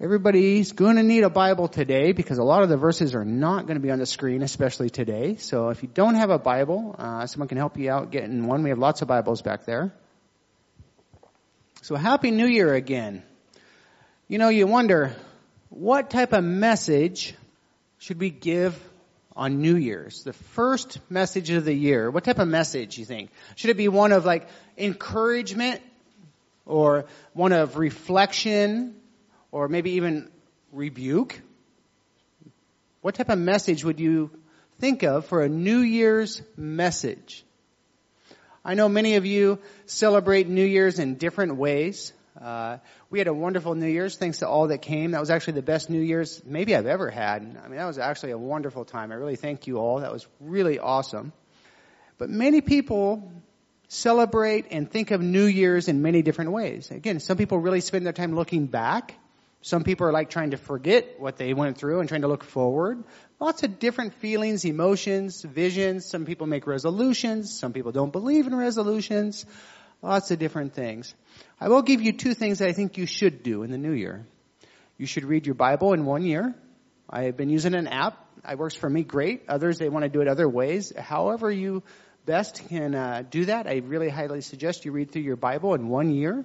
Everybody's going to need a Bible today because a lot of the verses are not going to be on the screen, especially today. So if you don't have a Bible, uh, someone can help you out getting one. We have lots of Bibles back there. So Happy New Year again. You know, you wonder, what type of message should we give on New Year's? The first message of the year. What type of message you think? Should it be one of like encouragement or one of reflection or maybe even rebuke? What type of message would you think of for a New Year's message? I know many of you celebrate New Year's in different ways. Uh, we had a wonderful New Year's thanks to all that came. That was actually the best New Year's maybe I've ever had. I mean, that was actually a wonderful time. I really thank you all. That was really awesome. But many people celebrate and think of New Year's in many different ways. Again, some people really spend their time looking back some people are like trying to forget what they went through and trying to look forward. Lots of different feelings, emotions, visions. Some people make resolutions. Some people don't believe in resolutions. Lots of different things. I will give you two things that I think you should do in the new year. You should read your Bible in one year. I have been using an app. It works for me great. Others, they want to do it other ways. However you best can uh, do that, I really highly suggest you read through your Bible in one year.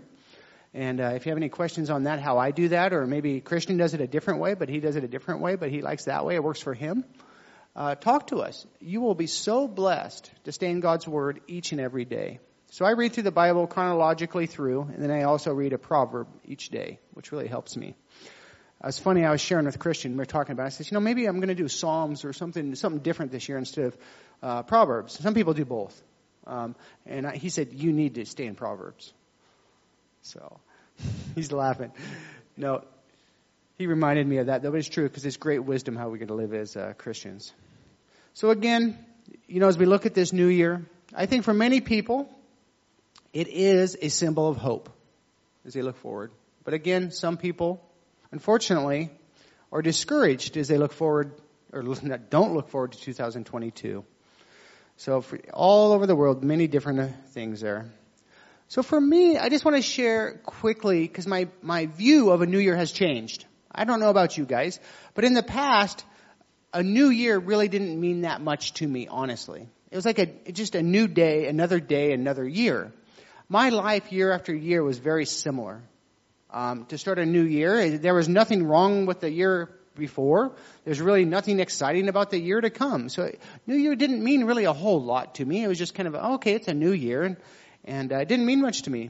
And uh, if you have any questions on that, how I do that, or maybe Christian does it a different way, but he does it a different way, but he likes that way, it works for him, uh, talk to us. You will be so blessed to stay in God's Word each and every day. So I read through the Bible chronologically through, and then I also read a proverb each day, which really helps me. Uh, it's funny, I was sharing with Christian, we were talking about it. I said, you know, maybe I'm going to do Psalms or something, something different this year instead of uh, Proverbs. Some people do both. Um, and I, he said, you need to stay in Proverbs. So he's laughing. No, he reminded me of that. That was true because it's great wisdom how we're going to live as uh, Christians. So again, you know, as we look at this new year, I think for many people, it is a symbol of hope as they look forward. But again, some people, unfortunately, are discouraged as they look forward or don't look forward to 2022. So all over the world, many different things there. So for me, I just want to share quickly because my, my view of a new year has changed. I don't know about you guys, but in the past, a new year really didn't mean that much to me, honestly. It was like a, just a new day, another day, another year. My life year after year was very similar. Um, to start a new year, there was nothing wrong with the year before. There's really nothing exciting about the year to come. So New Year didn't mean really a whole lot to me. It was just kind of, okay, it's a new year. And and uh, it didn't mean much to me.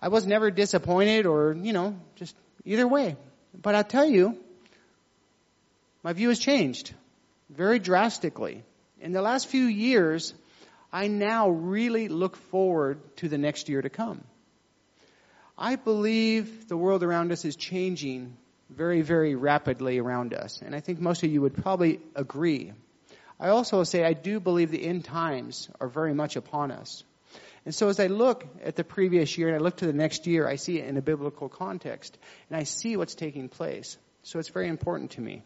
I was never disappointed or, you know, just either way. But I'll tell you, my view has changed very drastically. In the last few years, I now really look forward to the next year to come. I believe the world around us is changing very, very rapidly around us. And I think most of you would probably agree. I also say I do believe the end times are very much upon us. And so as I look at the previous year and I look to the next year, I see it in a biblical context and I see what's taking place. So it's very important to me.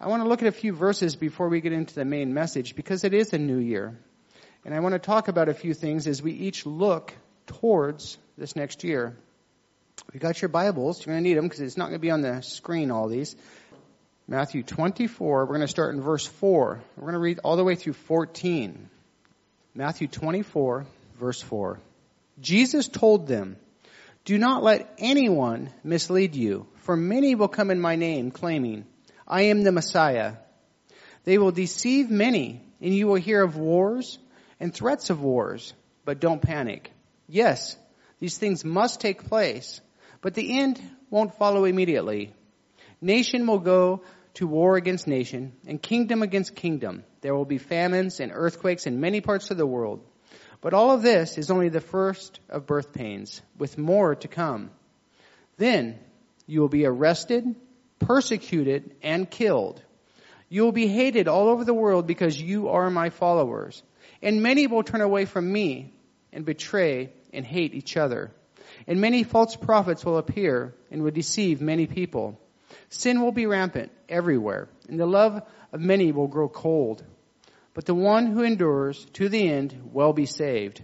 I want to look at a few verses before we get into the main message because it is a new year. And I want to talk about a few things as we each look towards this next year. We got your Bibles. You're going to need them because it's not going to be on the screen, all these. Matthew 24, we're going to start in verse 4. We're going to read all the way through 14. Matthew 24, verse 4. Jesus told them, Do not let anyone mislead you, for many will come in my name claiming, I am the Messiah. They will deceive many, and you will hear of wars and threats of wars, but don't panic. Yes, these things must take place, but the end won't follow immediately. Nation will go to war against nation and kingdom against kingdom. There will be famines and earthquakes in many parts of the world. But all of this is only the first of birth pains, with more to come. Then you will be arrested, persecuted, and killed. You will be hated all over the world because you are my followers. And many will turn away from me and betray and hate each other. And many false prophets will appear and will deceive many people. Sin will be rampant everywhere, and the love of many will grow cold. But the one who endures to the end will be saved.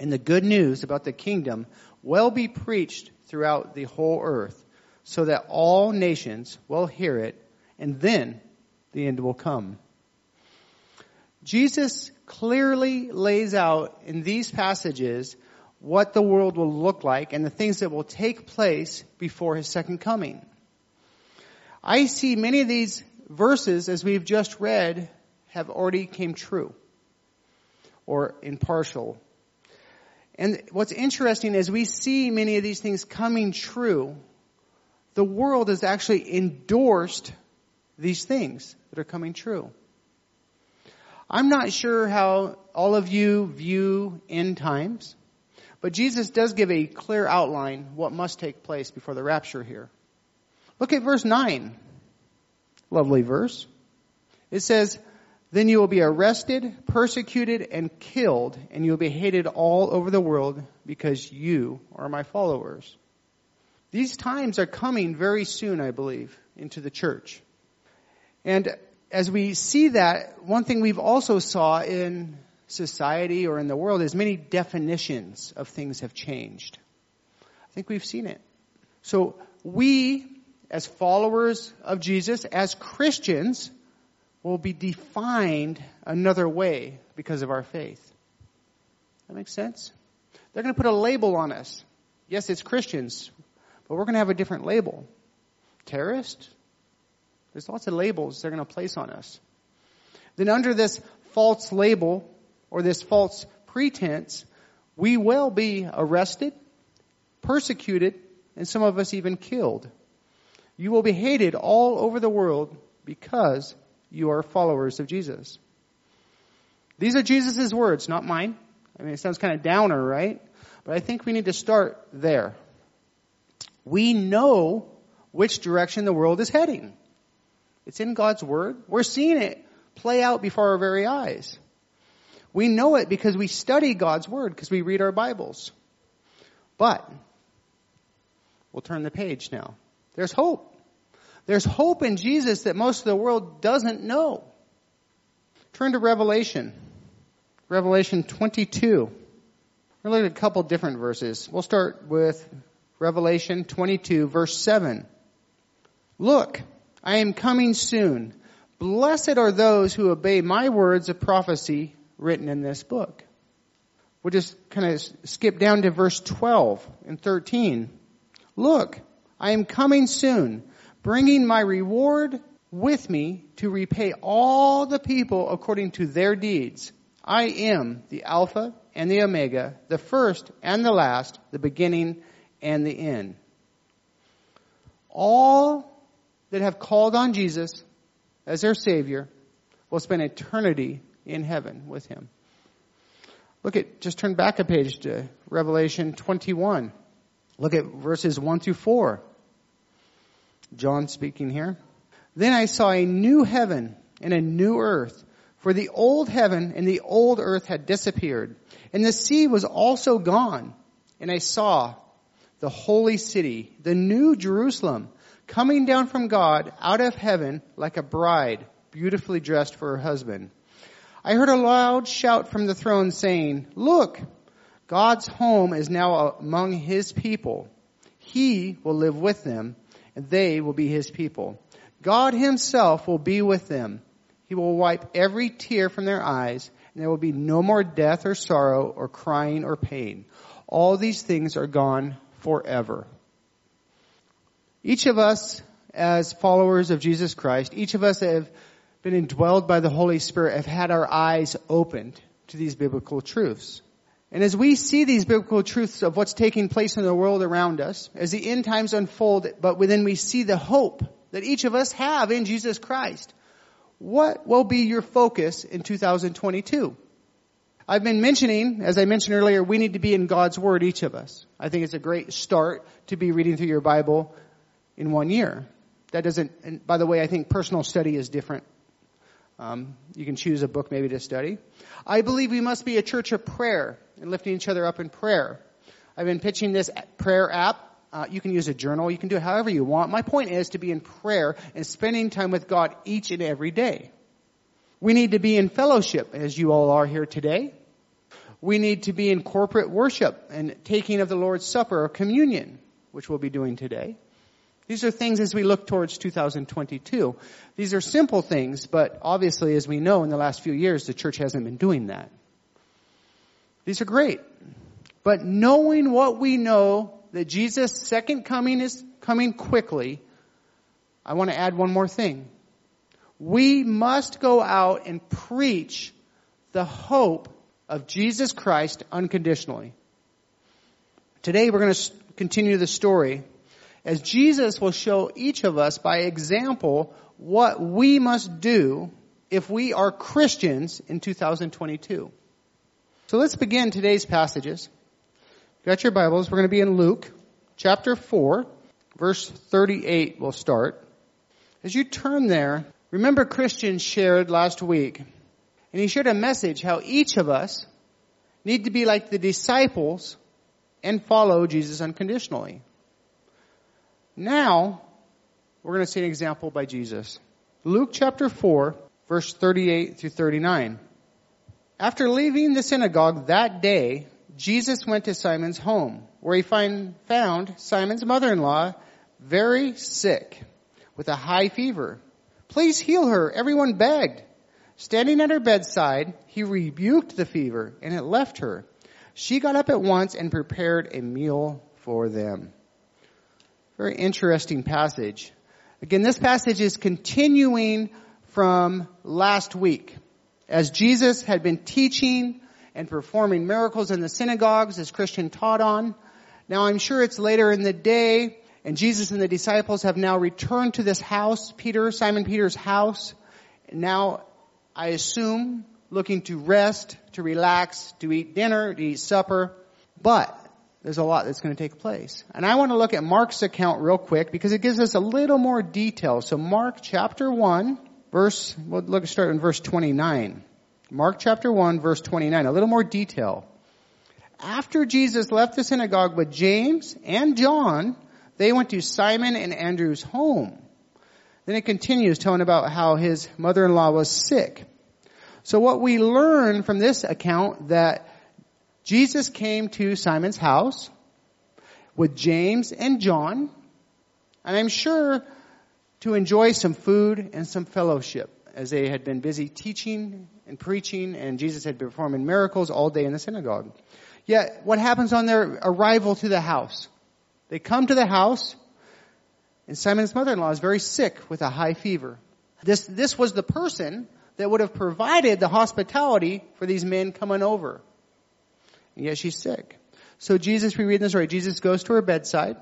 And the good news about the kingdom will be preached throughout the whole earth so that all nations will hear it, and then the end will come. Jesus clearly lays out in these passages what the world will look like and the things that will take place before his second coming. I see many of these verses, as we've just read, have already came true or impartial. And what's interesting is we see many of these things coming true. The world has actually endorsed these things that are coming true. I'm not sure how all of you view end times, but Jesus does give a clear outline what must take place before the rapture here. Look at verse 9. Lovely verse. It says, Then you will be arrested, persecuted, and killed, and you will be hated all over the world because you are my followers. These times are coming very soon, I believe, into the church. And as we see that, one thing we've also saw in society or in the world is many definitions of things have changed. I think we've seen it. So we, as followers of Jesus, as Christians, will be defined another way because of our faith. That makes sense? They're going to put a label on us. Yes, it's Christians, but we're going to have a different label. Terrorist? There's lots of labels they're going to place on us. Then under this false label or this false pretense, we will be arrested, persecuted, and some of us even killed. You will be hated all over the world because you are followers of Jesus. These are Jesus' words, not mine. I mean, it sounds kind of downer, right? But I think we need to start there. We know which direction the world is heading. It's in God's Word. We're seeing it play out before our very eyes. We know it because we study God's Word, because we read our Bibles. But, we'll turn the page now. There's hope. There's hope in Jesus that most of the world doesn't know. Turn to Revelation. Revelation 22. We're looking at a couple different verses. We'll start with Revelation 22 verse 7. Look, I am coming soon. Blessed are those who obey my words of prophecy written in this book. We'll just kind of skip down to verse 12 and 13. Look, I am coming soon, bringing my reward with me to repay all the people according to their deeds. I am the Alpha and the Omega, the first and the last, the beginning and the end. All that have called on Jesus as their Savior will spend eternity in heaven with Him. Look at, just turn back a page to Revelation 21. Look at verses 1 through 4. John speaking here. Then I saw a new heaven and a new earth, for the old heaven and the old earth had disappeared, and the sea was also gone. And I saw the holy city, the new Jerusalem, coming down from God out of heaven like a bride beautifully dressed for her husband. I heard a loud shout from the throne saying, look, God's home is now among his people. He will live with them and they will be his people. God himself will be with them. He will wipe every tear from their eyes and there will be no more death or sorrow or crying or pain. All these things are gone forever. Each of us, as followers of Jesus Christ, each of us have been indwelled by the Holy Spirit, have had our eyes opened to these biblical truths. And as we see these biblical truths of what's taking place in the world around us, as the end times unfold, but within we see the hope that each of us have in Jesus Christ, what will be your focus in 2022? I've been mentioning, as I mentioned earlier, we need to be in God's Word, each of us. I think it's a great start to be reading through your Bible in one year. That doesn't, and by the way, I think personal study is different. Um, you can choose a book maybe to study. I believe we must be a church of prayer and lifting each other up in prayer. I've been pitching this prayer app. Uh, you can use a journal. You can do it however you want. My point is to be in prayer and spending time with God each and every day. We need to be in fellowship, as you all are here today. We need to be in corporate worship and taking of the Lord's Supper or communion, which we'll be doing today. These are things as we look towards 2022. These are simple things, but obviously, as we know, in the last few years, the church hasn't been doing that. These are great. But knowing what we know, that Jesus' second coming is coming quickly, I want to add one more thing. We must go out and preach the hope of Jesus Christ unconditionally. Today we're going to continue the story as Jesus will show each of us by example what we must do if we are Christians in 2022. So let's begin today's passages. Got your Bibles? We're going to be in Luke chapter 4, verse 38 we'll start. As you turn there, remember Christian shared last week, and he shared a message how each of us need to be like the disciples and follow Jesus unconditionally. Now, we're going to see an example by Jesus. Luke chapter 4, verse 38 through 39. After leaving the synagogue that day, Jesus went to Simon's home, where he find, found Simon's mother-in-law very sick with a high fever. Please heal her, everyone begged. Standing at her bedside, he rebuked the fever, and it left her. She got up at once and prepared a meal for them. Very interesting passage. Again, this passage is continuing from last week. As Jesus had been teaching and performing miracles in the synagogues as Christian taught on. Now I'm sure it's later in the day and Jesus and the disciples have now returned to this house, Peter, Simon Peter's house. Now I assume looking to rest, to relax, to eat dinner, to eat supper. But there's a lot that's going to take place. And I want to look at Mark's account real quick because it gives us a little more detail. So Mark chapter 1, verse, we'll look, start in verse 29. Mark chapter 1 verse 29, a little more detail. After Jesus left the synagogue with James and John, they went to Simon and Andrew's home. Then it continues telling about how his mother-in-law was sick. So what we learn from this account that Jesus came to Simon's house with James and John, and I'm sure to enjoy some food and some fellowship as they had been busy teaching and preaching and Jesus had been performing miracles all day in the synagogue. Yet what happens on their arrival to the house? They come to the house and Simon's mother-in-law is very sick with a high fever. This, this was the person that would have provided the hospitality for these men coming over. And yet she's sick. So Jesus, we read in the story, Jesus goes to her bedside,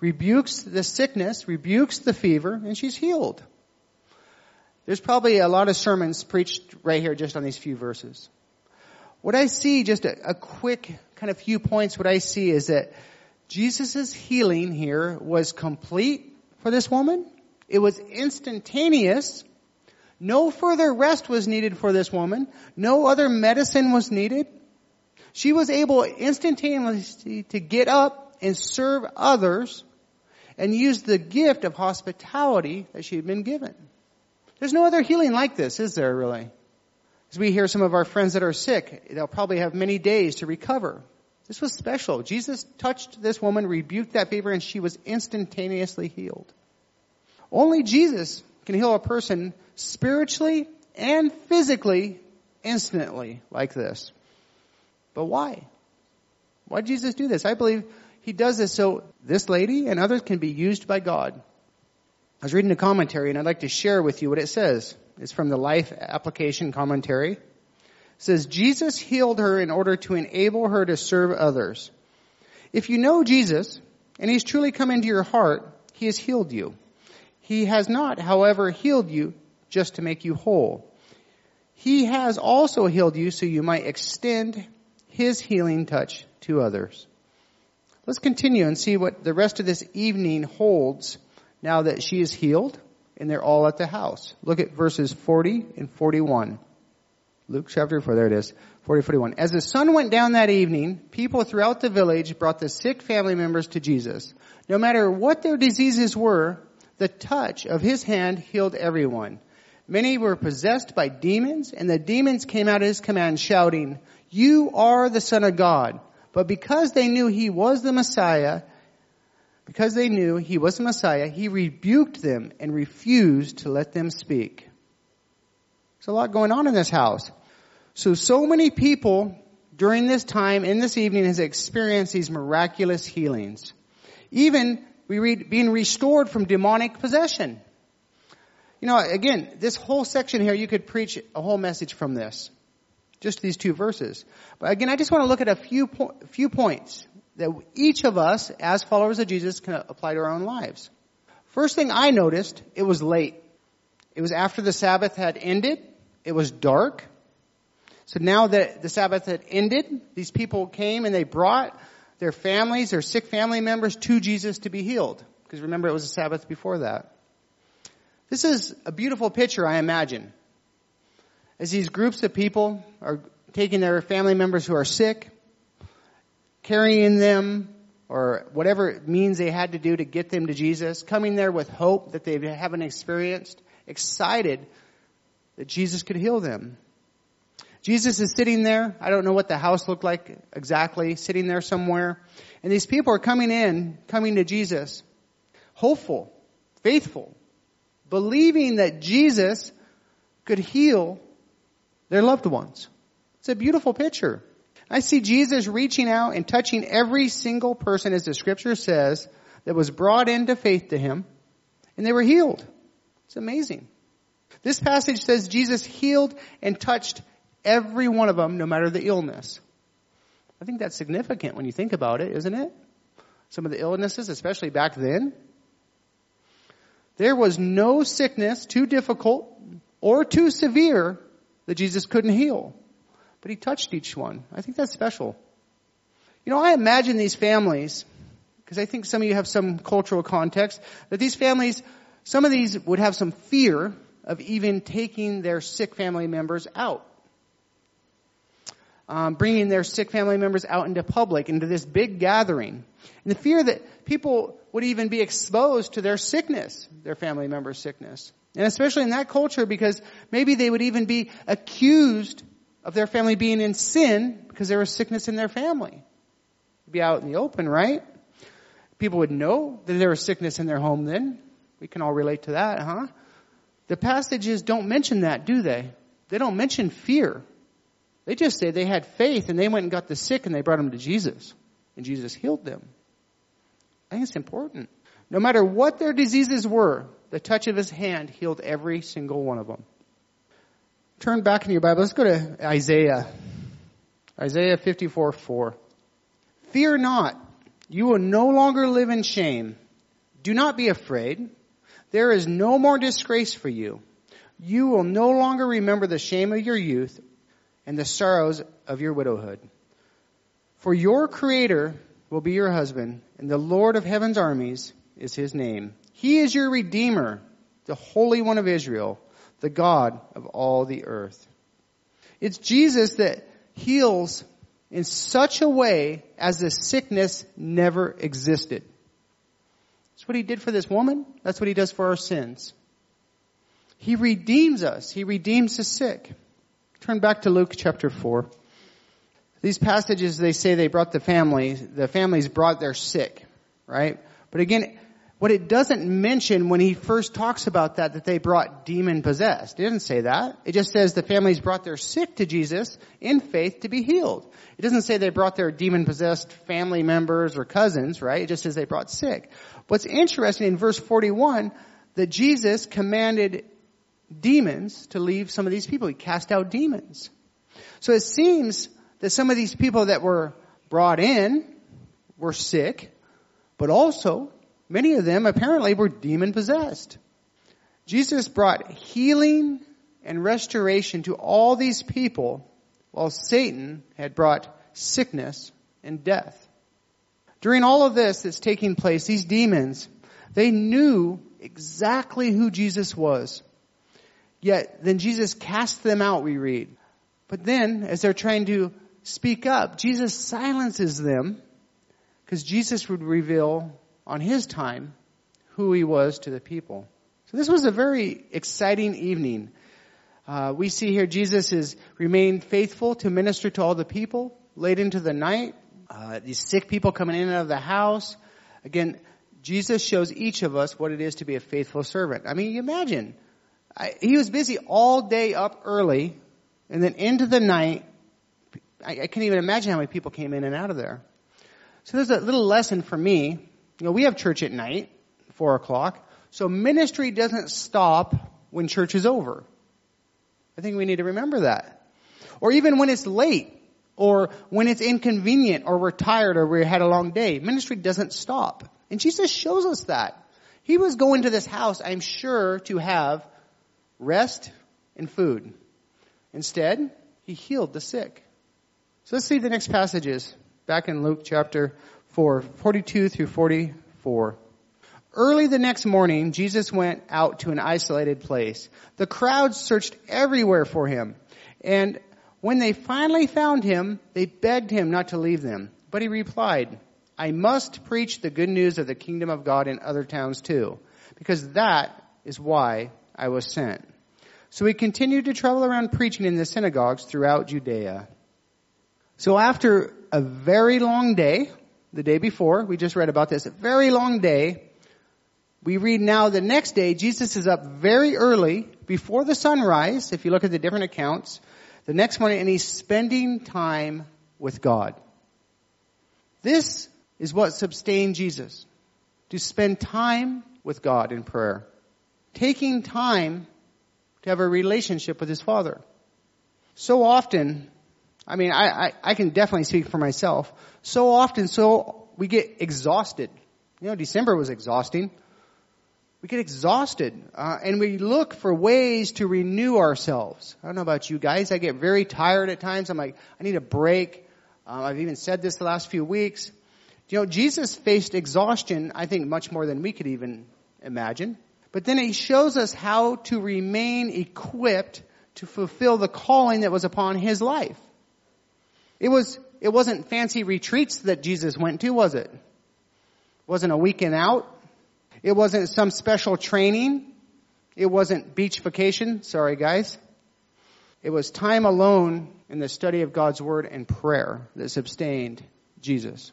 rebukes the sickness, rebukes the fever, and she's healed. There's probably a lot of sermons preached right here just on these few verses. What I see, just a, a quick kind of few points, what I see is that Jesus' healing here was complete for this woman. It was instantaneous. No further rest was needed for this woman. No other medicine was needed. She was able instantaneously to get up and serve others and use the gift of hospitality that she had been given. There's no other healing like this, is there really? As we hear some of our friends that are sick, they'll probably have many days to recover. This was special. Jesus touched this woman, rebuked that fever, and she was instantaneously healed. Only Jesus can heal a person spiritually and physically instantly like this. But why? Why did Jesus do this? I believe he does this so this lady and others can be used by God I was reading a commentary and I'd like to share with you what it says. It's from the Life Application Commentary. It says, Jesus healed her in order to enable her to serve others. If you know Jesus and he's truly come into your heart, he has healed you. He has not, however, healed you just to make you whole. He has also healed you so you might extend his healing touch to others. Let's continue and see what the rest of this evening holds now that she is healed and they're all at the house. Look at verses 40 and 41. Luke chapter 4, there it is. 40, 41. As the sun went down that evening, people throughout the village brought the sick family members to Jesus. No matter what their diseases were, the touch of his hand healed everyone. Many were possessed by demons, and the demons came out at his command shouting, You are the Son of God. But because they knew he was the Messiah, Because they knew he was the Messiah, he rebuked them and refused to let them speak. There's a lot going on in this house. So, so many people during this time in this evening has experienced these miraculous healings. Even we read being restored from demonic possession. You know, again, this whole section here, you could preach a whole message from this. Just these two verses. But again, I just want to look at a few, po- few points that each of us, as followers of Jesus, can apply to our own lives. First thing I noticed, it was late. It was after the Sabbath had ended. It was dark. So now that the Sabbath had ended, these people came and they brought their families, their sick family members to Jesus to be healed. Because remember, it was a Sabbath before that. This is a beautiful picture, I imagine. As these groups of people are taking their family members who are sick, carrying them, or whatever means they had to do to get them to Jesus, coming there with hope that they haven't experienced, excited that Jesus could heal them. Jesus is sitting there. I don't know what the house looked like exactly, sitting there somewhere. And these people are coming in, coming to Jesus, hopeful, faithful, believing that Jesus could heal their loved ones. It's a beautiful picture. I see Jesus reaching out and touching every single person, as the scripture says, that was brought into faith to him, and they were healed. It's amazing. This passage says Jesus healed and touched Every one of them, no matter the illness. I think that's significant when you think about it, isn't it? Some of the illnesses, especially back then. There was no sickness too difficult or too severe that Jesus couldn't heal. But he touched each one. I think that's special. You know, I imagine these families, because I think some of you have some cultural context, that these families, some of these would have some fear of even taking their sick family members out um, bringing their sick family members out into public, into this big gathering. And the fear that people would even be exposed to their sickness, their family member's sickness. And especially in that culture because maybe they would even be accused of their family being in sin because there was sickness in their family. It'd be out in the open, right? People would know that there was sickness in their home then. We can all relate to that, huh? The passages don't mention that, do they? They don't mention fear. They just say they had faith and they went and got the sick and they brought them to Jesus. And Jesus healed them. I think it's important. No matter what their diseases were, the touch of his hand healed every single one of them. Turn back in your Bible. Let's go to Isaiah. Isaiah 54 4. Fear not. You will no longer live in shame. Do not be afraid. There is no more disgrace for you. You will no longer remember the shame of your youth and the sorrows of your widowhood. For your Creator will be your husband, and the Lord of heaven's armies is his name. He is your Redeemer, the Holy One of Israel, the God of all the earth. It's Jesus that heals in such a way as the sickness never existed. That's what he did for this woman. That's what he does for our sins. He redeems us. He redeems the sick. Turn back to Luke chapter 4. These passages, they say they brought the families, the families brought their sick, right? But again, what it doesn't mention when he first talks about that, that they brought demon possessed. It doesn't say that. It just says the families brought their sick to Jesus in faith to be healed. It doesn't say they brought their demon possessed family members or cousins, right? It just says they brought sick. What's interesting in verse 41, that Jesus commanded demons to leave some of these people. He cast out demons. So it seems that some of these people that were brought in were sick, but also many of them apparently were demon possessed. Jesus brought healing and restoration to all these people while Satan had brought sickness and death. During all of this that's taking place, these demons, they knew exactly who Jesus was. Yet then Jesus cast them out, we read. But then, as they're trying to speak up, Jesus silences them because Jesus would reveal on his time who he was to the people. So this was a very exciting evening. Uh, we see here Jesus has remained faithful to minister to all the people late into the night. Uh, these sick people coming in and out of the house. Again, Jesus shows each of us what it is to be a faithful servant. I mean, you imagine. I, he was busy all day up early and then into the night. I, I can't even imagine how many people came in and out of there. So there's a little lesson for me. You know, we have church at night, four o'clock. So ministry doesn't stop when church is over. I think we need to remember that. Or even when it's late, or when it's inconvenient, or we're tired, or we had a long day. Ministry doesn't stop. And Jesus shows us that. He was going to this house, I'm sure, to have rest and food. Instead, he healed the sick. So let's see the next passages back in Luke chapter 4, 42 through 44. Early the next morning, Jesus went out to an isolated place. The crowds searched everywhere for him. And when they finally found him, they begged him not to leave them. But he replied, I must preach the good news of the kingdom of God in other towns too, because that is why I was sent. So he continued to travel around preaching in the synagogues throughout Judea. So after a very long day, the day before, we just read about this, a very long day, we read now the next day, Jesus is up very early, before the sunrise, if you look at the different accounts, the next morning, and he's spending time with God. This is what sustained Jesus. To spend time with God in prayer. Taking time to have a relationship with his Father. So often, I mean, I, I, I can definitely speak for myself. So often, so we get exhausted. You know, December was exhausting. We get exhausted, uh, and we look for ways to renew ourselves. I don't know about you guys. I get very tired at times. I'm like, I need a break. Uh, I've even said this the last few weeks. You know, Jesus faced exhaustion, I think, much more than we could even imagine. But then he shows us how to remain equipped to fulfill the calling that was upon his life. It was, it wasn't fancy retreats that Jesus went to, was it? it wasn't a weekend out. It wasn't some special training. It wasn't beach vacation. Sorry guys. It was time alone in the study of God's Word and prayer that sustained Jesus.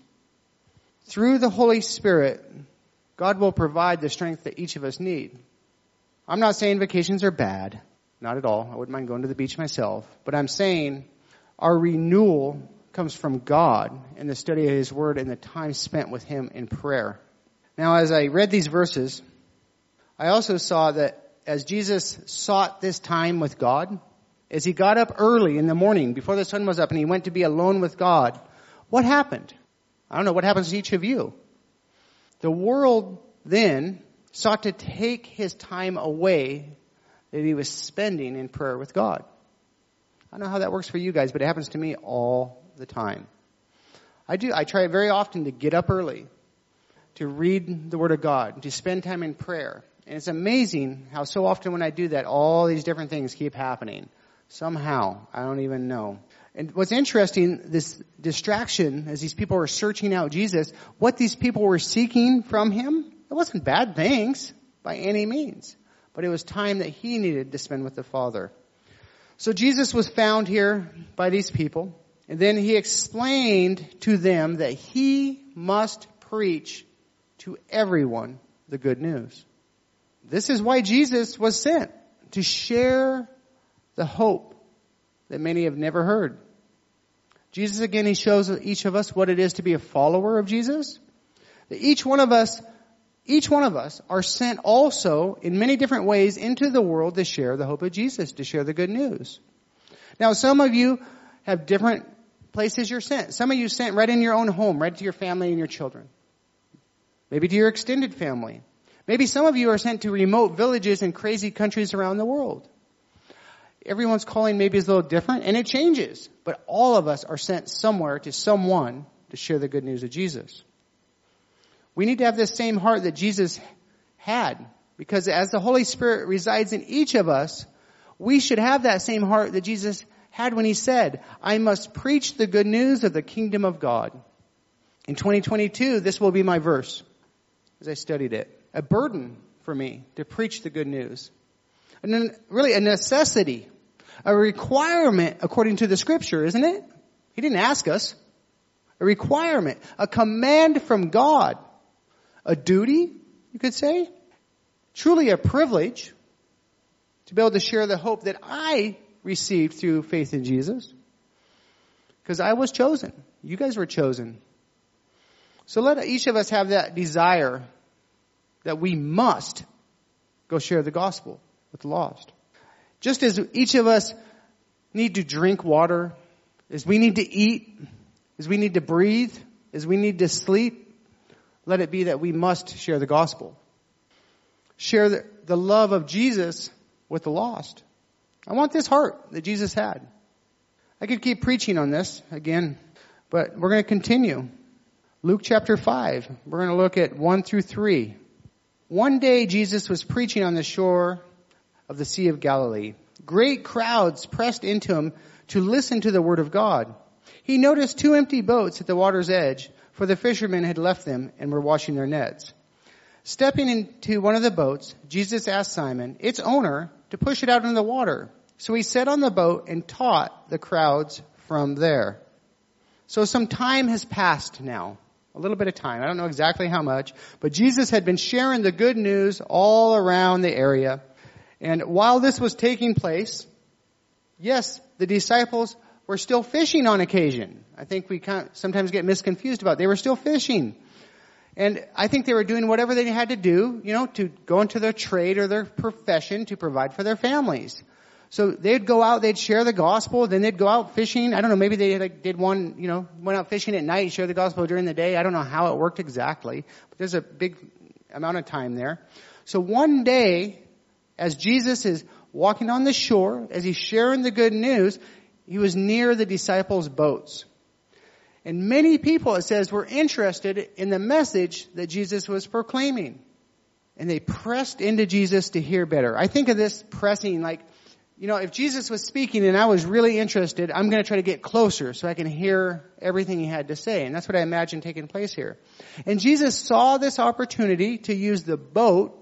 Through the Holy Spirit, God will provide the strength that each of us need. I'm not saying vacations are bad. Not at all. I wouldn't mind going to the beach myself. But I'm saying our renewal comes from God in the study of His Word and the time spent with Him in prayer. Now as I read these verses, I also saw that as Jesus sought this time with God, as He got up early in the morning before the sun was up and He went to be alone with God, what happened? I don't know what happens to each of you. The world then sought to take his time away that he was spending in prayer with God. I don't know how that works for you guys, but it happens to me all the time. I do, I try very often to get up early, to read the Word of God, to spend time in prayer. And it's amazing how so often when I do that, all these different things keep happening. Somehow. I don't even know. And what's interesting, this distraction, as these people were searching out Jesus, what these people were seeking from him, it wasn't bad things by any means, but it was time that he needed to spend with the Father. So Jesus was found here by these people, and then he explained to them that he must preach to everyone the good news. This is why Jesus was sent, to share the hope that many have never heard. Jesus again, he shows each of us what it is to be a follower of Jesus. That each one of us, each one of us are sent also in many different ways into the world to share the hope of Jesus, to share the good news. Now some of you have different places you're sent. Some of you sent right in your own home, right to your family and your children. Maybe to your extended family. Maybe some of you are sent to remote villages in crazy countries around the world everyone's calling maybe is a little different and it changes. But all of us are sent somewhere to someone to share the good news of Jesus. We need to have this same heart that Jesus had because as the Holy Spirit resides in each of us, we should have that same heart that Jesus had when he said, I must preach the good news of the kingdom of God. In 2022, this will be my verse as I studied it. A burden for me to preach the good news. And really a necessity a requirement according to the scripture, isn't it? He didn't ask us. A requirement, a command from God, a duty, you could say, truly a privilege to be able to share the hope that I received through faith in Jesus. Because I was chosen. You guys were chosen. So let each of us have that desire that we must go share the gospel with the lost. Just as each of us need to drink water, as we need to eat, as we need to breathe, as we need to sleep, let it be that we must share the gospel. Share the, the love of Jesus with the lost. I want this heart that Jesus had. I could keep preaching on this again, but we're going to continue. Luke chapter 5, we're going to look at 1 through 3. One day Jesus was preaching on the shore of the Sea of Galilee. Great crowds pressed into him to listen to the word of God. He noticed two empty boats at the water's edge, for the fishermen had left them and were washing their nets. Stepping into one of the boats, Jesus asked Simon, its owner, to push it out into the water. So he sat on the boat and taught the crowds from there. So some time has passed now. A little bit of time. I don't know exactly how much, but Jesus had been sharing the good news all around the area. And while this was taking place, yes, the disciples were still fishing on occasion. I think we sometimes get misconfused about it. They were still fishing. And I think they were doing whatever they had to do, you know, to go into their trade or their profession to provide for their families. So they'd go out, they'd share the gospel, then they'd go out fishing. I don't know, maybe they like, did one, you know, went out fishing at night, share the gospel during the day. I don't know how it worked exactly, but there's a big amount of time there. So one day, as Jesus is walking on the shore, as he's sharing the good news, he was near the disciples' boats. And many people, it says, were interested in the message that Jesus was proclaiming. And they pressed into Jesus to hear better. I think of this pressing like, you know, if Jesus was speaking and I was really interested, I'm going to try to get closer so I can hear everything he had to say. And that's what I imagine taking place here. And Jesus saw this opportunity to use the boat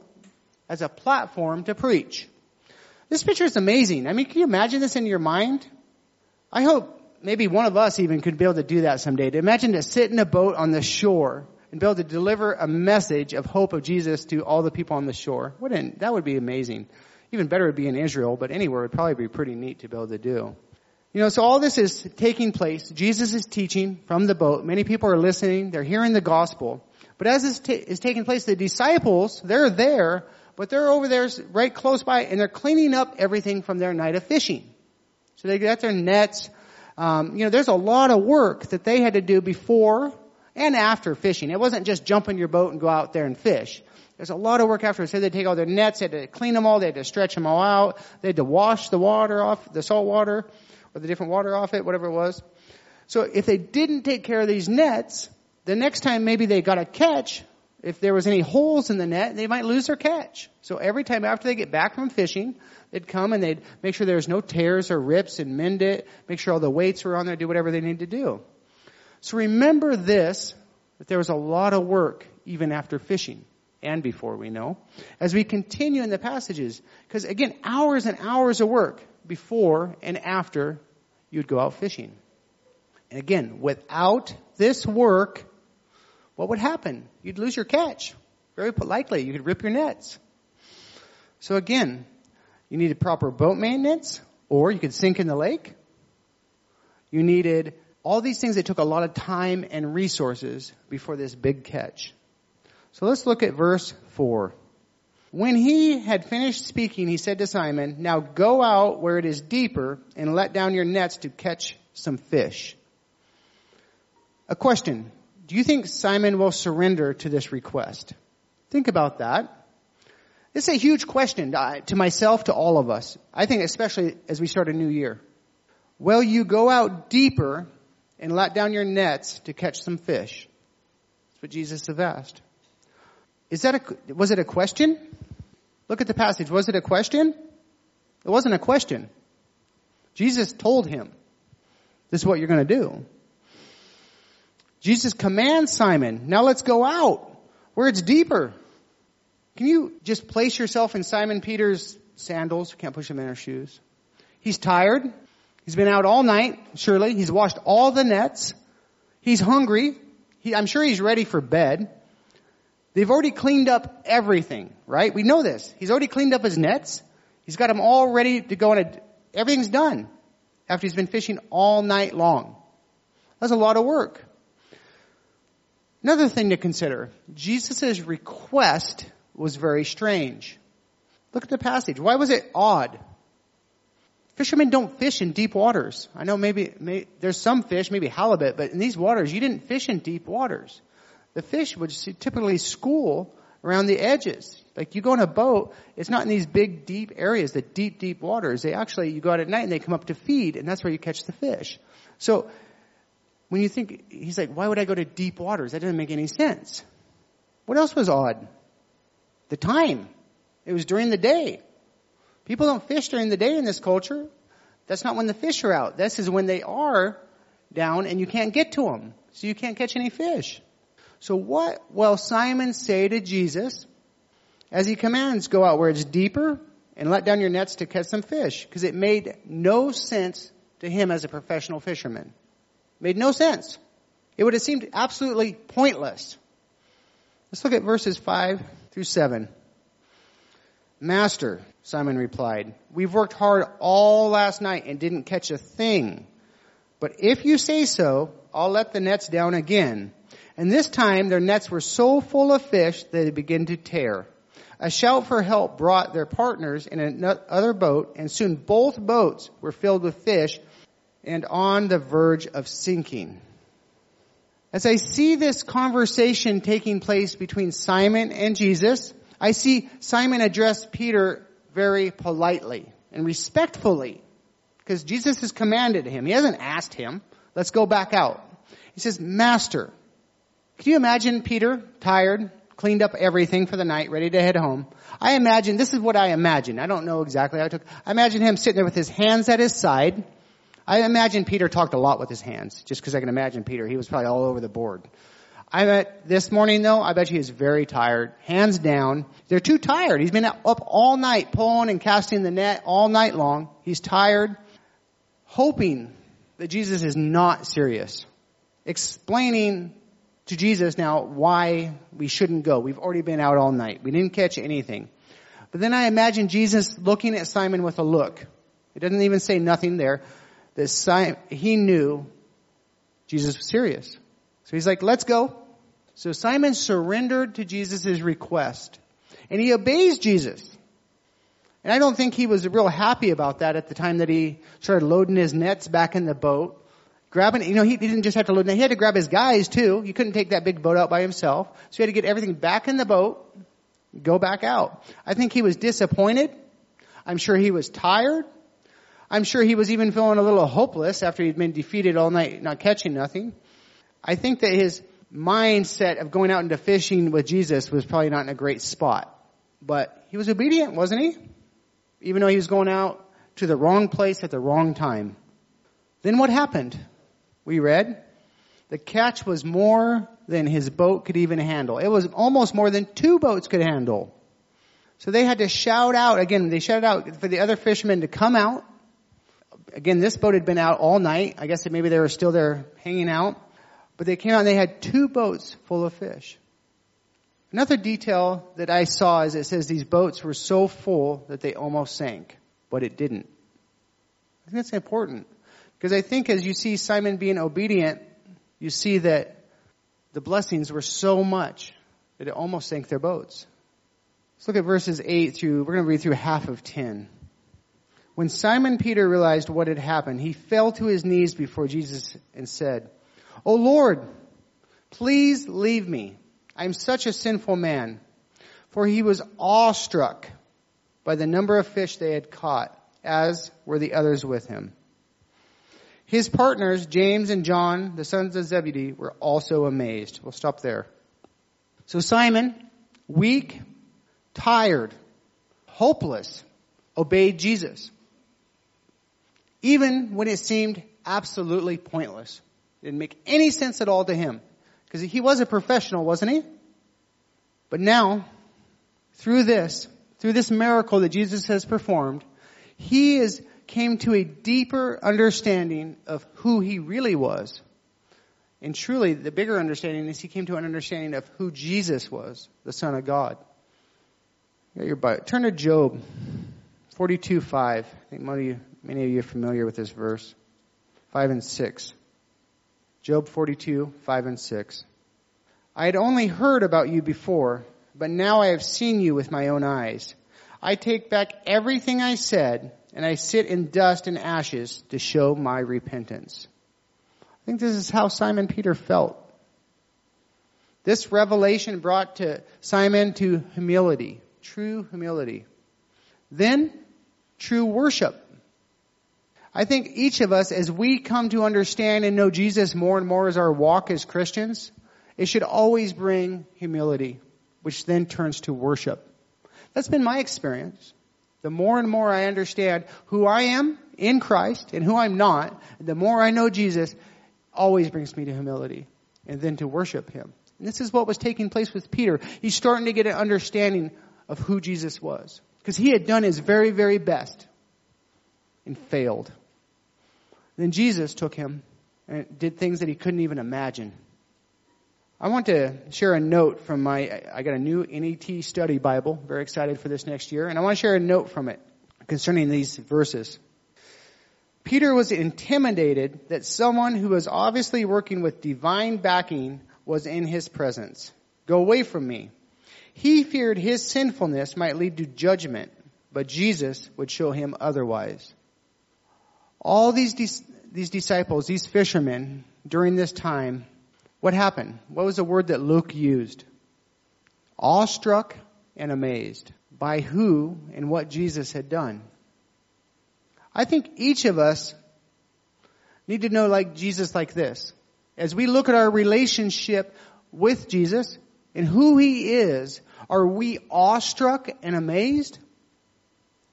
as a platform to preach. This picture is amazing. I mean, can you imagine this in your mind? I hope maybe one of us even could be able to do that someday. To imagine to sit in a boat on the shore and be able to deliver a message of hope of Jesus to all the people on the shore. An, that would be amazing. Even better would be in Israel, but anywhere would probably be pretty neat to be able to do. You know, so all this is taking place. Jesus is teaching from the boat. Many people are listening. They're hearing the gospel. But as this t- is taking place, the disciples, they're there, but they're over there right close by and they're cleaning up everything from their night of fishing. So they got their nets. Um, you know, there's a lot of work that they had to do before and after fishing. It wasn't just jump in your boat and go out there and fish. There's a lot of work afterwards. So they take all their nets, they had to clean them all, they had to stretch them all out, they had to wash the water off, the salt water, or the different water off it, whatever it was. So if they didn't take care of these nets, the next time maybe they got a catch, if there was any holes in the net, they might lose their catch. So every time after they get back from fishing, they'd come and they'd make sure there's no tears or rips and mend it, make sure all the weights were on there, do whatever they need to do. So remember this, that there was a lot of work even after fishing and before we know, as we continue in the passages. Because again, hours and hours of work before and after you'd go out fishing. And again, without this work, what would happen? You'd lose your catch. Very likely, you could rip your nets. So again, you needed proper boat maintenance, or you could sink in the lake. You needed all these things that took a lot of time and resources before this big catch. So let's look at verse 4. When he had finished speaking, he said to Simon, Now go out where it is deeper and let down your nets to catch some fish. A question. Do you think Simon will surrender to this request? Think about that. This is a huge question uh, to myself, to all of us. I think especially as we start a new year. Will you go out deeper and let down your nets to catch some fish? That's what Jesus has asked. Is that a, was it a question? Look at the passage. Was it a question? It wasn't a question. Jesus told him, this is what you're going to do. Jesus commands Simon, now let's go out where it's deeper. Can you just place yourself in Simon Peter's sandals? Can't push him in our shoes. He's tired. He's been out all night, surely. He's washed all the nets. He's hungry. He, I'm sure he's ready for bed. They've already cleaned up everything, right? We know this. He's already cleaned up his nets. He's got them all ready to go and everything's done after he's been fishing all night long. That's a lot of work. Another thing to consider, Jesus' request was very strange. Look at the passage. Why was it odd? Fishermen don't fish in deep waters. I know maybe, maybe, there's some fish, maybe halibut, but in these waters, you didn't fish in deep waters. The fish would typically school around the edges. Like you go on a boat, it's not in these big deep areas, the deep, deep waters. They actually, you go out at night and they come up to feed and that's where you catch the fish. So when you think, he's like, why would I go to deep waters? That doesn't make any sense. What else was odd? The time. It was during the day. People don't fish during the day in this culture. That's not when the fish are out. This is when they are down and you can't get to them. So you can't catch any fish. So what will Simon say to Jesus as he commands go out where it's deeper and let down your nets to catch some fish? Because it made no sense to him as a professional fisherman. Made no sense. It would have seemed absolutely pointless. Let's look at verses 5 through 7. Master, Simon replied, we've worked hard all last night and didn't catch a thing. But if you say so, I'll let the nets down again. And this time their nets were so full of fish that they began to tear. A shout for help brought their partners in another boat and soon both boats were filled with fish and on the verge of sinking. As I see this conversation taking place between Simon and Jesus, I see Simon address Peter very politely and respectfully because Jesus has commanded him. He hasn't asked him, let's go back out. He says, Master. Can you imagine Peter, tired, cleaned up everything for the night, ready to head home? I imagine, this is what I imagine. I don't know exactly how I took. I imagine him sitting there with his hands at his side. I imagine Peter talked a lot with his hands, just because I can imagine Peter. He was probably all over the board. I bet this morning though, I bet he is very tired, hands down. They're too tired. He's been up all night pulling and casting the net all night long. He's tired, hoping that Jesus is not serious. Explaining to Jesus now why we shouldn't go. We've already been out all night. We didn't catch anything. But then I imagine Jesus looking at Simon with a look. He doesn't even say nothing there. That Simon, he knew Jesus was serious. So he's like, let's go. So Simon surrendered to Jesus' request. And he obeys Jesus. And I don't think he was real happy about that at the time that he started loading his nets back in the boat. Grabbing, you know, he, didn't just have to load, he had to grab his guys too. He couldn't take that big boat out by himself. So he had to get everything back in the boat, go back out. I think he was disappointed. I'm sure he was tired. I'm sure he was even feeling a little hopeless after he'd been defeated all night, not catching nothing. I think that his mindset of going out into fishing with Jesus was probably not in a great spot. But he was obedient, wasn't he? Even though he was going out to the wrong place at the wrong time. Then what happened? We read, the catch was more than his boat could even handle. It was almost more than two boats could handle. So they had to shout out, again, they shouted out for the other fishermen to come out. Again, this boat had been out all night. I guess maybe they were still there hanging out. But they came out and they had two boats full of fish. Another detail that I saw is it says these boats were so full that they almost sank, but it didn't. I think that's important. Because I think as you see Simon being obedient, you see that the blessings were so much that it almost sank their boats. Let's look at verses 8 through, we're going to read through half of 10. When Simon Peter realized what had happened, he fell to his knees before Jesus and said, Oh Lord, please leave me. I'm such a sinful man. For he was awestruck by the number of fish they had caught, as were the others with him. His partners, James and John, the sons of Zebedee, were also amazed. We'll stop there. So Simon, weak, tired, hopeless, obeyed Jesus. Even when it seemed absolutely pointless. It didn't make any sense at all to him. Because he was a professional, wasn't he? But now, through this, through this miracle that Jesus has performed, he is, came to a deeper understanding of who he really was And truly, the bigger understanding is he came to an understanding of who Jesus was, the Son of God. Turn to Job 42, 5. I think many of, you, many of you are familiar with this verse. 5 and 6. Job 42, 5 and 6. I had only heard about you before, but now I have seen you with my own eyes. I take back everything I said, and I sit in dust and ashes to show my repentance. I think this is how Simon Peter felt. This revelation brought to Simon to humility, true humility. Then, true worship. I think each of us, as we come to understand and know Jesus more and more as our walk as Christians, it should always bring humility, which then turns to worship. That's been my experience. The more and more I understand who I am in Christ and who I'm not, the more I know Jesus, always brings me to humility and then to worship Him. And this is what was taking place with Peter. He's starting to get an understanding of who Jesus was. Because he had done his very, very best and failed. Then Jesus took him and did things that he couldn't even imagine. I want to share a note from my, I got a new NET study Bible, very excited for this next year, and I want to share a note from it concerning these verses. Peter was intimidated that someone who was obviously working with divine backing was in his presence. Go away from me. He feared his sinfulness might lead to judgment, but Jesus would show him otherwise. All these, these disciples, these fishermen, during this time, what happened? What was the word that Luke used? Awestruck and amazed by who and what Jesus had done. I think each of us need to know like Jesus like this. As we look at our relationship with Jesus and who He is, are we awestruck and amazed?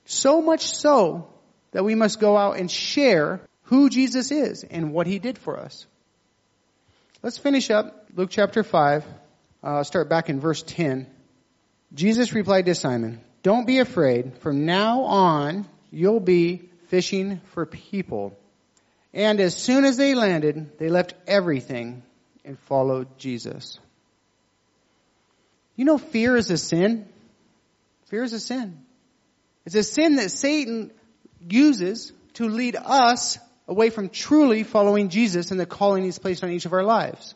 So much so that we must go out and share who Jesus is and what He did for us. Let's finish up Luke chapter 5. I'll start back in verse 10. Jesus replied to Simon, Don't be afraid. From now on, you'll be fishing for people. And as soon as they landed, they left everything and followed Jesus. You know, fear is a sin. Fear is a sin. It's a sin that Satan uses to lead us away from truly following Jesus and the calling he's placed on each of our lives.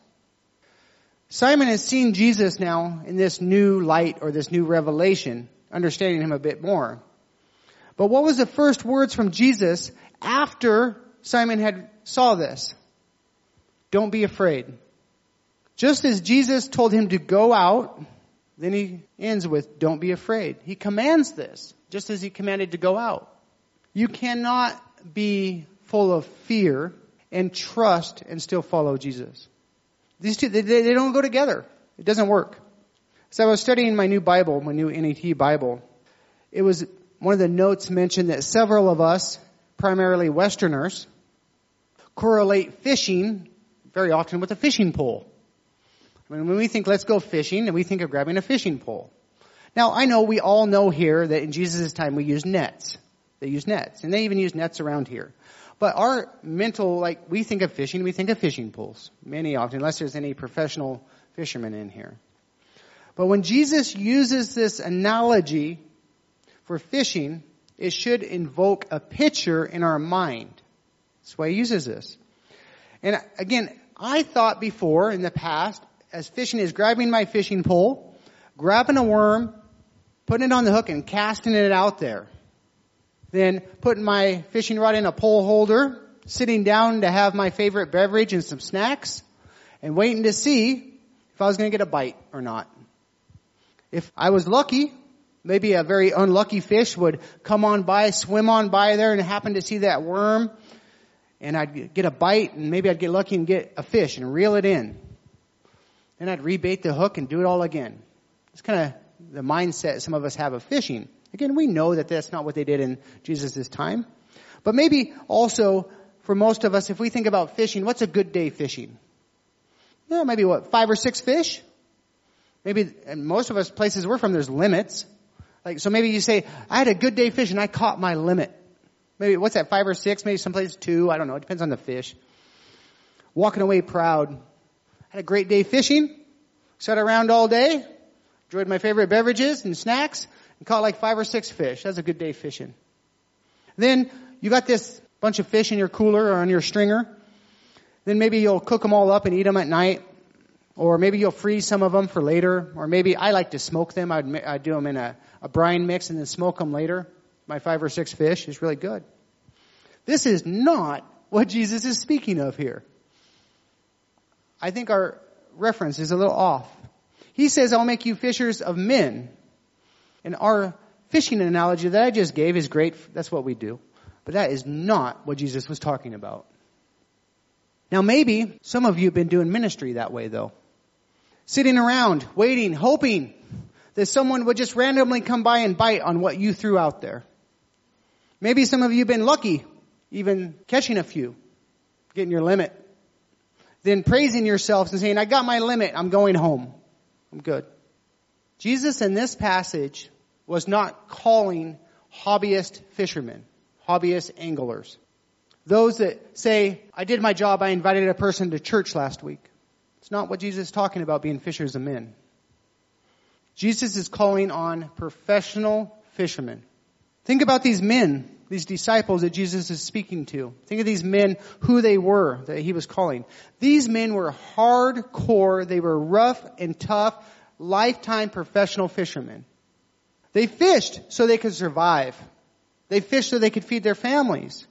Simon has seen Jesus now in this new light or this new revelation, understanding him a bit more. But what was the first words from Jesus after Simon had saw this? Don't be afraid. Just as Jesus told him to go out, then he ends with, don't be afraid. He commands this, just as he commanded to go out. You cannot be full of fear and trust and still follow Jesus. These two, they, they don't go together. It doesn't work. So I was studying my new Bible, my new NET Bible. It was one of the notes mentioned that several of us, primarily Westerners, correlate fishing very often with a fishing pole. I mean, when we think let's go fishing, and we think of grabbing a fishing pole. Now, I know we all know here that in Jesus' time we use nets. They use nets, and they even use nets around here. But our mental, like, we think of fishing, we think of fishing poles. Many often, unless there's any professional fishermen in here. But when Jesus uses this analogy for fishing, it should invoke a picture in our mind. That's why he uses this. And again, I thought before in the past, as fishing is grabbing my fishing pole, grabbing a worm, putting it on the hook and casting it out there. Then putting my fishing rod in a pole holder, sitting down to have my favorite beverage and some snacks, and waiting to see if I was going to get a bite or not. If I was lucky, Maybe a very unlucky fish would come on by, swim on by there and happen to see that worm and I'd get a bite and maybe I'd get lucky and get a fish and reel it in. Then I'd rebait the hook and do it all again. It's kind of the mindset some of us have of fishing. Again, we know that that's not what they did in Jesus' time. But maybe also for most of us, if we think about fishing, what's a good day fishing? Yeah, maybe what, five or six fish? Maybe, in most of us places we're from, there's limits. Like, so maybe you say, I had a good day fishing, I caught my limit. Maybe, what's that, five or six? Maybe someplace two, I don't know, it depends on the fish. Walking away proud. Had a great day fishing. Sat around all day. Enjoyed my favorite beverages and snacks and caught like five or six fish. That's a good day fishing. Then you got this bunch of fish in your cooler or on your stringer. Then maybe you'll cook them all up and eat them at night. Or maybe you'll freeze some of them for later. Or maybe I like to smoke them. I'd, I'd do them in a, a brine mix and then smoke them later. My five or six fish is really good. This is not what Jesus is speaking of here. I think our reference is a little off. He says, I'll make you fishers of men. And our fishing analogy that I just gave is great. That's what we do. But that is not what Jesus was talking about. Now maybe some of you have been doing ministry that way though. Sitting around, waiting, hoping that someone would just randomly come by and bite on what you threw out there. Maybe some of you have been lucky, even catching a few, getting your limit. Then praising yourselves and saying, I got my limit, I'm going home. I'm good. Jesus in this passage was not calling hobbyist fishermen, hobbyist anglers. Those that say, I did my job, I invited a person to church last week. It's not what Jesus is talking about being fishers of men. Jesus is calling on professional fishermen. Think about these men, these disciples that Jesus is speaking to. Think of these men, who they were that he was calling. These men were hardcore, they were rough and tough, lifetime professional fishermen. They fished so they could survive. They fished so they could feed their families.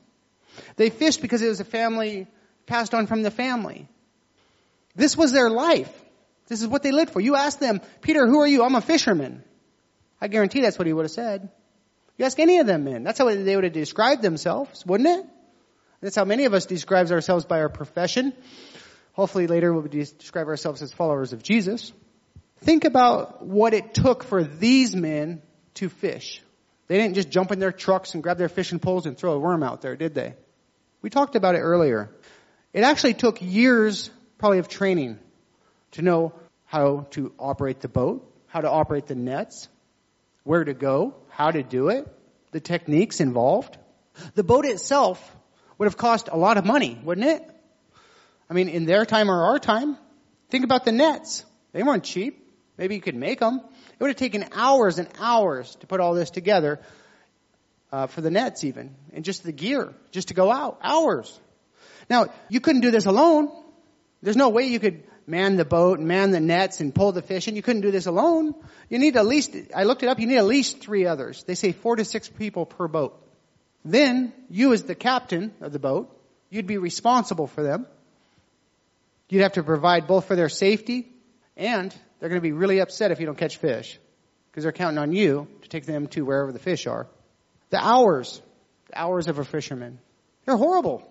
They fished because it was a family passed on from the family. This was their life. This is what they lived for. You ask them, Peter, who are you? I'm a fisherman. I guarantee that's what he would have said. You ask any of them men. That's how they would have described themselves, wouldn't it? That's how many of us describes ourselves by our profession. Hopefully later we'll describe ourselves as followers of Jesus. Think about what it took for these men to fish. They didn't just jump in their trucks and grab their fishing poles and throw a worm out there, did they? We talked about it earlier. It actually took years probably of training to know how to operate the boat, how to operate the nets, where to go, how to do it, the techniques involved. The boat itself would have cost a lot of money, wouldn't it? I mean, in their time or our time, think about the nets. They weren't cheap. Maybe you could make them. It would have taken hours and hours to put all this together uh, for the nets even, and just the gear, just to go out. Hours. Now, you couldn't do this alone. There's no way you could man the boat and man the nets and pull the fish and You couldn't do this alone. You need at least, I looked it up, you need at least three others. They say four to six people per boat. Then, you as the captain of the boat, you'd be responsible for them. You'd have to provide both for their safety and they're going to be really upset if you don't catch fish because they're counting on you to take them to wherever the fish are. The hours, the hours of a fisherman, they're horrible.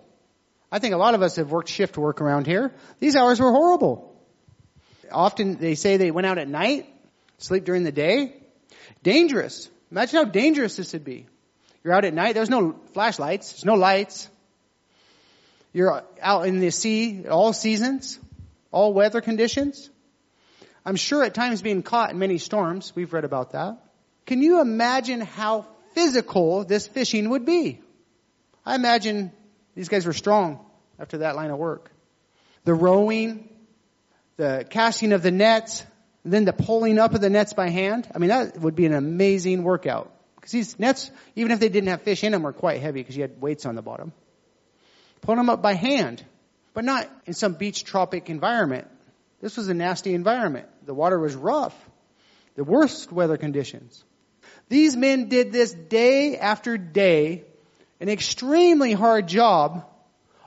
I think a lot of us have worked shift work around here. These hours were horrible. Often they say they went out at night, sleep during the day. Dangerous. Imagine how dangerous this would be. You're out at night, there's no flashlights, there's no lights. You're out in the sea all seasons, all weather conditions. I'm sure at times being caught in many storms. We've read about that. Can you imagine how physical this fishing would be? I imagine these guys were strong after that line of work. The rowing, the casting of the nets, then the pulling up of the nets by hand. I mean, that would be an amazing workout. Because these nets, even if they didn't have fish in them, were quite heavy because you had weights on the bottom. Pulling them up by hand, but not in some beach tropic environment. This was a nasty environment. The water was rough. The worst weather conditions. These men did this day after day an extremely hard job,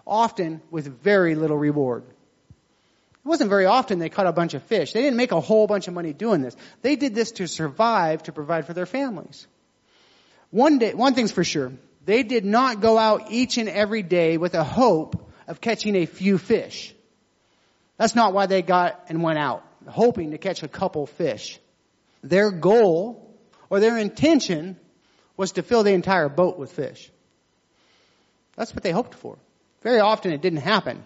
often with very little reward. It wasn't very often they caught a bunch of fish. They didn't make a whole bunch of money doing this. They did this to survive, to provide for their families. One day, one thing's for sure. They did not go out each and every day with a hope of catching a few fish. That's not why they got and went out, hoping to catch a couple fish. Their goal or their intention was to fill the entire boat with fish. That's what they hoped for. Very often it didn't happen.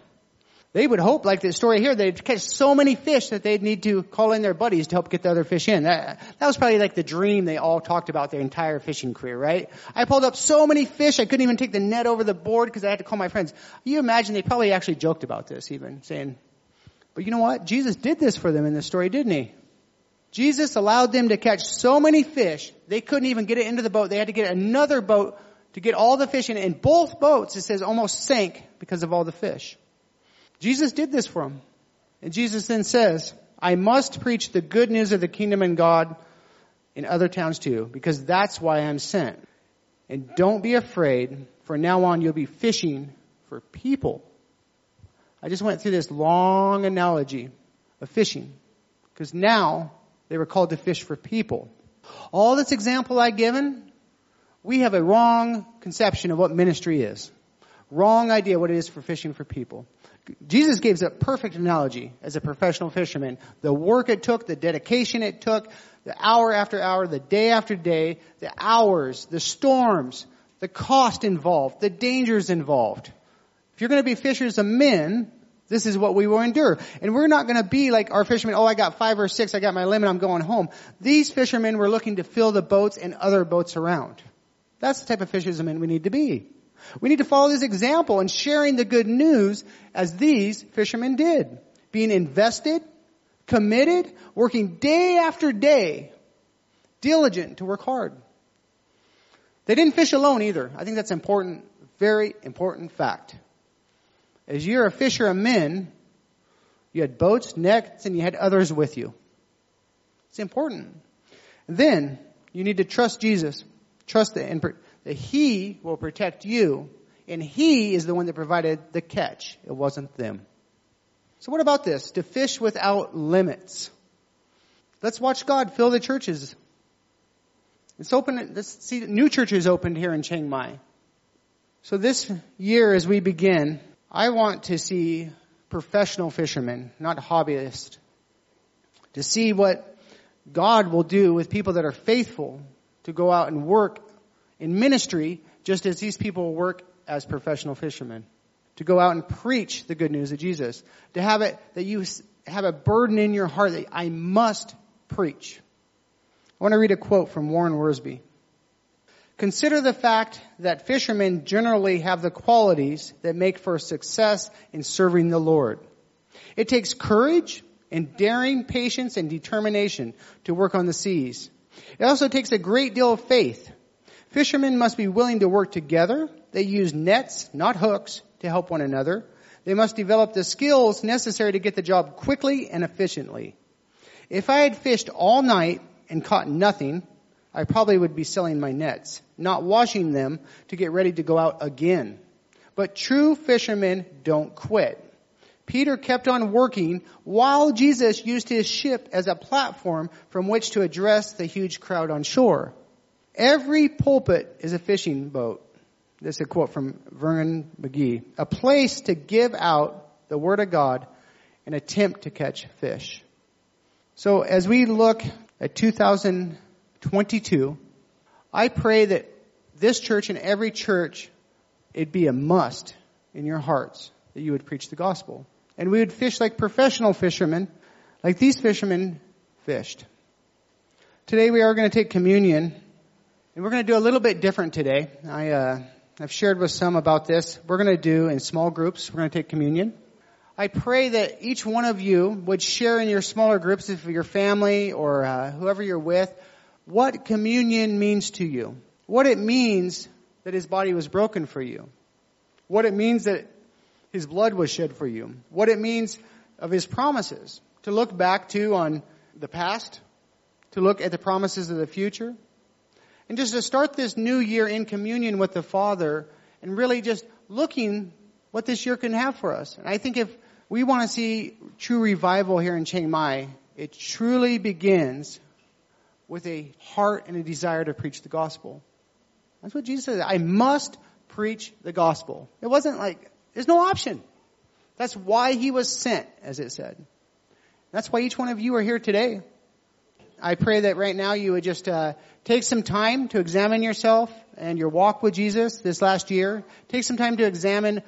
They would hope, like the story here, they'd catch so many fish that they'd need to call in their buddies to help get the other fish in. That, that was probably like the dream they all talked about their entire fishing career, right? I pulled up so many fish I couldn't even take the net over the board because I had to call my friends. You imagine they probably actually joked about this even, saying, But you know what? Jesus did this for them in this story, didn't he? Jesus allowed them to catch so many fish, they couldn't even get it into the boat. They had to get another boat to get all the fish in. And both boats, it says, almost sank because of all the fish. Jesus did this for them. And Jesus then says, I must preach the good news of the kingdom and God in other towns too, because that's why I'm sent. And don't be afraid. for now on, you'll be fishing for people. I just went through this long analogy of fishing. Because now they were called to fish for people. All this example I've given, we have a wrong conception of what ministry is. Wrong idea what it is for fishing for people. Jesus gives a perfect analogy as a professional fisherman. The work it took, the dedication it took, the hour after hour, the day after day, the hours, the storms, the cost involved, the dangers involved. If you're going to be fishers of men, this is what we will endure. And we're not going to be like our fishermen, oh, I got five or six, I got my limit, I'm going home. These fishermen were looking to fill the boats and other boats around. That's the type of fishermen men we need to be. We need to follow this example and sharing the good news as these fishermen did. Being invested, committed, working day after day, diligent to work hard. They didn't fish alone either. I think that's important, very important fact. As you're a fisher of men, you had boats, nets, and you had others with you. It's important. then you need to trust Jesus. Trust that, that He will protect you, and He is the one that provided the catch. It wasn't them. So what about this? To fish without limits. Let's watch God fill the churches. Let's open, let's see new churches opened here in Chiang Mai. So this year as we begin, I want to see professional fishermen, not hobbyists, to see what God will do with people that are faithful to go out and work in ministry just as these people work as professional fishermen. To go out and preach the good news of Jesus. To have it, that you have a burden in your heart that I must preach. I want to read a quote from Warren Wiersbe. Consider the fact that fishermen generally have the qualities that make for success in serving the Lord. It takes courage and daring patience and determination to work on the seas. It also takes a great deal of faith. Fishermen must be willing to work together. They use nets, not hooks, to help one another. They must develop the skills necessary to get the job quickly and efficiently. If I had fished all night and caught nothing, I probably would be selling my nets, not washing them to get ready to go out again. But true fishermen don't quit. Peter kept on working while Jesus used his ship as a platform from which to address the huge crowd on shore. Every pulpit is a fishing boat. This is a quote from Vernon McGee. A place to give out the Word of God and attempt to catch fish. So as we look at 2000 22, I pray that this church and every church, it'd be a must in your hearts that you would preach the gospel. And we would fish like professional fishermen, like these fishermen fished. Today we are going to take communion, and we're going to do a little bit different today. I, uh, I've shared with some about this. We're going to do in small groups. We're going to take communion. I pray that each one of you would share in your smaller groups, if your family or uh, whoever you're with, what communion means to you. What it means that his body was broken for you. What it means that his blood was shed for you. What it means of his promises. To look back to on the past. To look at the promises of the future. And just to start this new year in communion with the Father and really just looking what this year can have for us. And I think if we want to see true revival here in Chiang Mai, it truly begins with a heart and a desire to preach the gospel. That's what Jesus said. I must preach the gospel. It wasn't like, there's no option. That's why he was sent, as it said. That's why each one of you are here today. I pray that right now you would just uh, take some time to examine yourself and your walk with Jesus this last year. Take some time to examine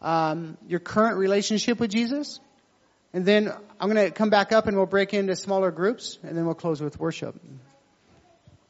um, your current relationship with Jesus. And then I'm going to come back up and we'll break into smaller groups and then we'll close with worship.